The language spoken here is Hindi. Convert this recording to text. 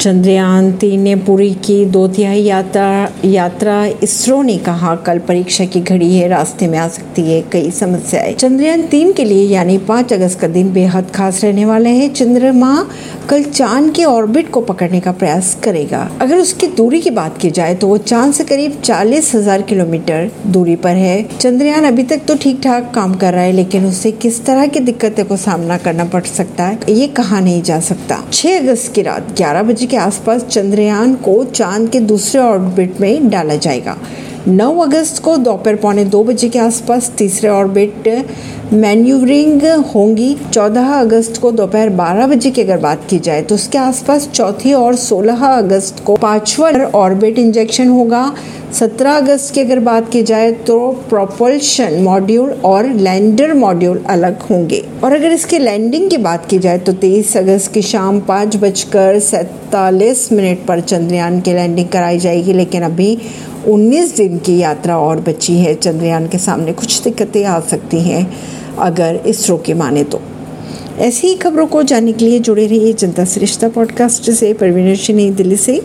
चंद्रयान तीन ने पूरी की दो तिहाई यात्रा यात्रा। इसरो ने कहा, कल परीक्षा की घड़ी है, रास्ते में आ सकती है कई समस्याएँ। चंद्रयान तीन के लिए यानी पाँच अगस्त का दिन बेहद खास रहने वाला है। चंद्रमा कल चाँद के ऑर्बिट को पकड़ने का प्रयास करेगा। अगर उसकी दूरी की बात की जाए तो वो चाँद से करीब चालीस हज़ार किलोमीटर दूरी पर है। चंद्रयान अभी तक तो ठीक ठाक काम कर रहा है, लेकिन उससे किस तरह की दिक्कतों को सामना करना पड़ सकता है, ये कहा नहीं जा सकता। छह अगस्त की रात ग्यारह बजे के आसपास चंद्रयान को चाँद के दूसरे ऑर्बिट में डाला जाएगा। 9 अगस्त को दोपहर पौने दो बजे के आसपास तीसरे ऑर्बिट मैन्यूवरिंग होंगी। 14 अगस्त को दोपहर 12 बजे की अगर बात की जाए तो उसके आसपास चौथी और 16 अगस्त को पांचवा ऑर्बिट इंजेक्शन होगा। 17 अगस्त की अगर बात की जाए तो प्रोपल्शन मॉड्यूल और लैंडर मॉड्यूल अलग होंगे। और अगर इसके लैंडिंग की बात की जाए तो 23 अगस्त की शाम पाँच बजकर सैतालीस मिनट पर चंद्रयान की लैंडिंग कराई जाएगी, लेकिन अभी 19 दिन की यात्रा और बची है। चंद्रयान के सामने कुछ दिक्कतें आ सकती हैं। अगर इसरो के माने तो। ऐसी ही खबरों को जानने के लिए जुड़े रहिए जनता श्रेष्ठा पॉडकास्ट से। परवीन नई दिल्ली से।